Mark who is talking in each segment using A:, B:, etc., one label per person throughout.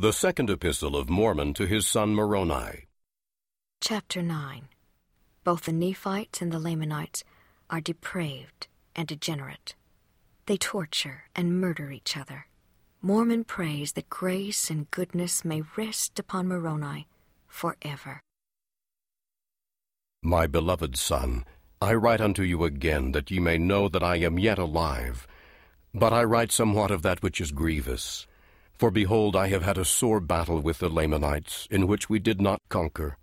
A: The second epistle of Mormon to his son Moroni.
B: Chapter 9 Both the Nephites and the Lamanites are depraved and degenerate. They torture and murder each other. Mormon prays that grace and goodness may rest upon Moroni forever.
A: My beloved son, I write unto you again that ye may know that I am yet alive. But I write somewhat of that which is grievous. For behold, I have had a sore battle with the Lamanites, in which we did not conquer.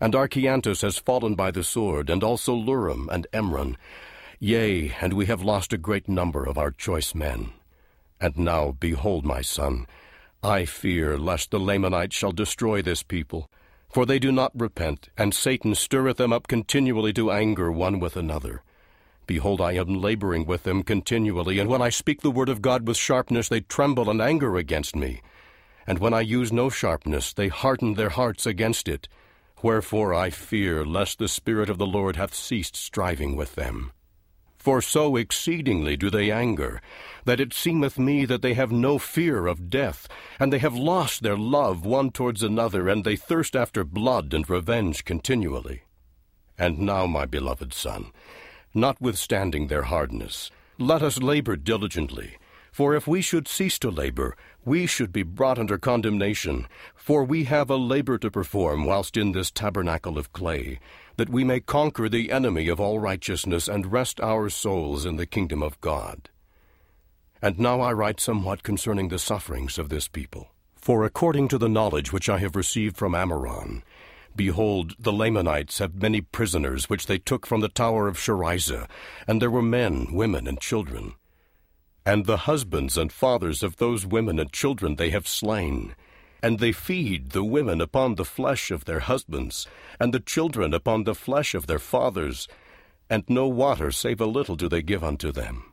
A: And Archeantus has fallen by the sword, and also Luram and Emron. Yea, and we have lost a great number of our choice men. And now, behold, my son, I fear lest the Lamanites shall destroy this people, for they do not repent, and Satan stirreth them up continually to anger one with another. Behold, I am laboring with them continually, and when I speak the word of God with sharpness, they tremble and anger against me. And when I use no sharpness, they harden their hearts against it. Wherefore I fear lest the Spirit of the Lord hath ceased striving with them. For so exceedingly do they anger, that it seemeth me that they have no fear of death, and they have lost their love one towards another, and they thirst after blood and revenge continually. And now, my beloved son, notwithstanding their hardness, let us labor diligently. For if we should cease to labor, we should be brought under condemnation. For we have a labor to perform whilst in this tabernacle of clay that we may conquer the enemy of all righteousness and rest our souls in the kingdom of God. And now I write somewhat concerning the sufferings of this people. For according to the knowledge which I have received from Amoron, behold, the Lamanites have many prisoners which they took from the tower of Sherrizah, and there were men, women, and children. And the husbands and fathers of those women and children they have slain and they feed the women upon the flesh of their husbands, and the children upon the flesh of their fathers, and no water save a little do they give unto them.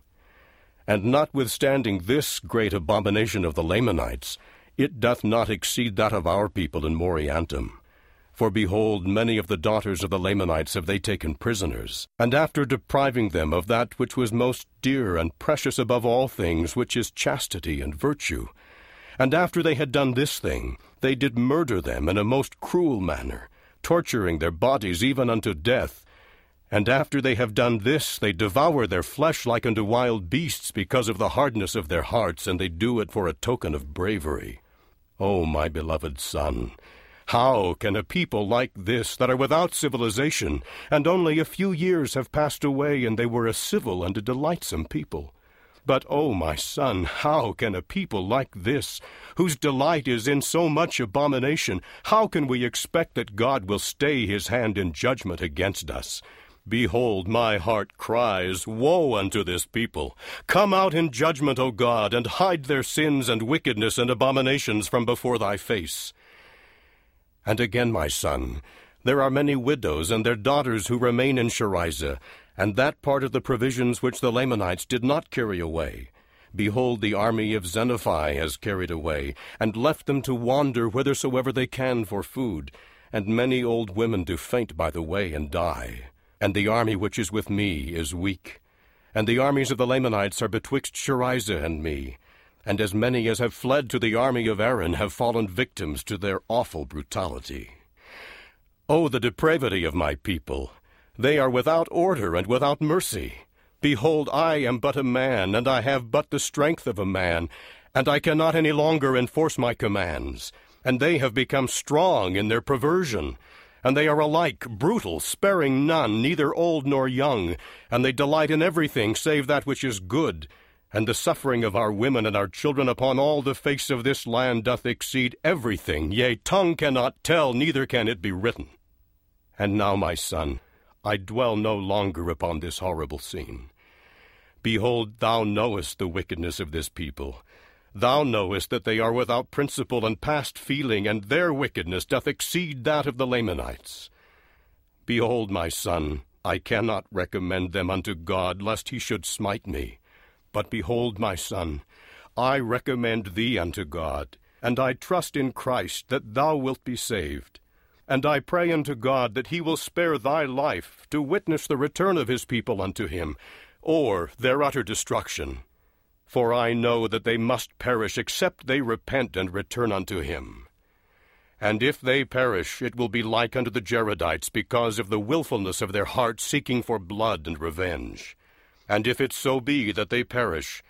A: And notwithstanding this great abomination of the Lamanites, it doth not exceed that of our people in Moriantum. For behold, many of the daughters of the Lamanites have they taken prisoners, and after depriving them of that which was most dear and precious above all things, which is chastity and virtue, and after they had done this thing, they did murder them in a most cruel manner, torturing their bodies even unto death. And after they have done this, they devour their flesh like unto wild beasts because of the hardness of their hearts, and they do it for a token of bravery. O my beloved son, how can a people like this, that are without civilization, and only a few years have passed away, and they were a civil and a delightsome people, but, O oh, my son, how can a people like this, whose delight is in so much abomination, how can we expect that God will stay his hand in judgment against us? Behold, my heart cries, Woe unto this people! Come out in judgment, O God, and hide their sins and wickedness and abominations from before thy face. And again, my son, there are many widows and their daughters who remain in Sherrizah, and that part of the provisions which the Lamanites did not carry away. Behold, the army of Zenephi has carried away, and left them to wander whithersoever they can for food, and many old women do faint by the way and die. And the army which is with me is weak. And the armies of the Lamanites are betwixt Sherrizah and me, and as many as have fled to the army of Aaron have fallen victims to their awful brutality. O the depravity of my people! They are without order and without mercy. Behold, I am but a man, and I have but the strength of a man, and I cannot any longer enforce my commands. And they have become strong in their perversion. And they are alike brutal, sparing none, neither old nor young, and they delight in everything save that which is good. And the suffering of our women and our children upon all the face of this land doth exceed everything, yea, tongue cannot tell, neither can it be written. And now, my son, I dwell no longer upon this horrible scene. Behold, thou knowest the wickedness of this people. Thou knowest that they are without principle and past feeling, and their wickedness doth exceed that of the Lamanites. Behold, my son, I cannot recommend them unto God, lest he should smite me. But behold, my son, I recommend thee unto God, and I trust in Christ that thou wilt be saved. And I pray unto God that he will spare thy life to witness the return of his people unto him, or their utter destruction. For I know that they must perish except they repent and return unto him. And if they perish, it will be like unto the Jaredites, because of the wilfulness of their hearts seeking for blood and revenge. And if it so be that they perish,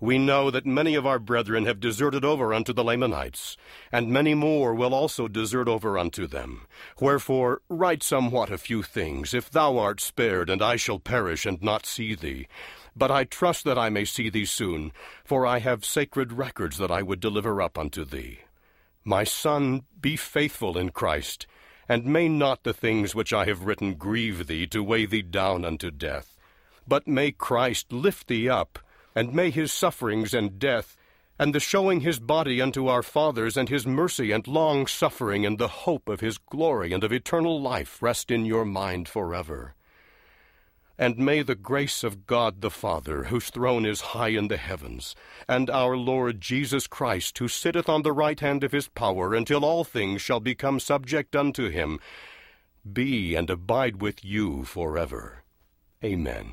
A: we know that many of our brethren have deserted over unto the Lamanites, and many more will also desert over unto them. Wherefore, write somewhat a few things, if thou art spared, and I shall perish and not see thee. But I trust that I may see thee soon, for I have sacred records that I would deliver up unto thee. My son, be faithful in Christ, and may not the things which I have written grieve thee to weigh thee down unto death. But may Christ lift thee up, and may his sufferings and death, and the showing his body unto our fathers, and his mercy and long suffering, and the hope of his glory and of eternal life rest in your mind forever. And may the grace of God the Father, whose throne is high in the heavens, and our Lord Jesus Christ, who sitteth on the right hand of his power, until all things shall become subject unto him, be and abide with you forever. Amen.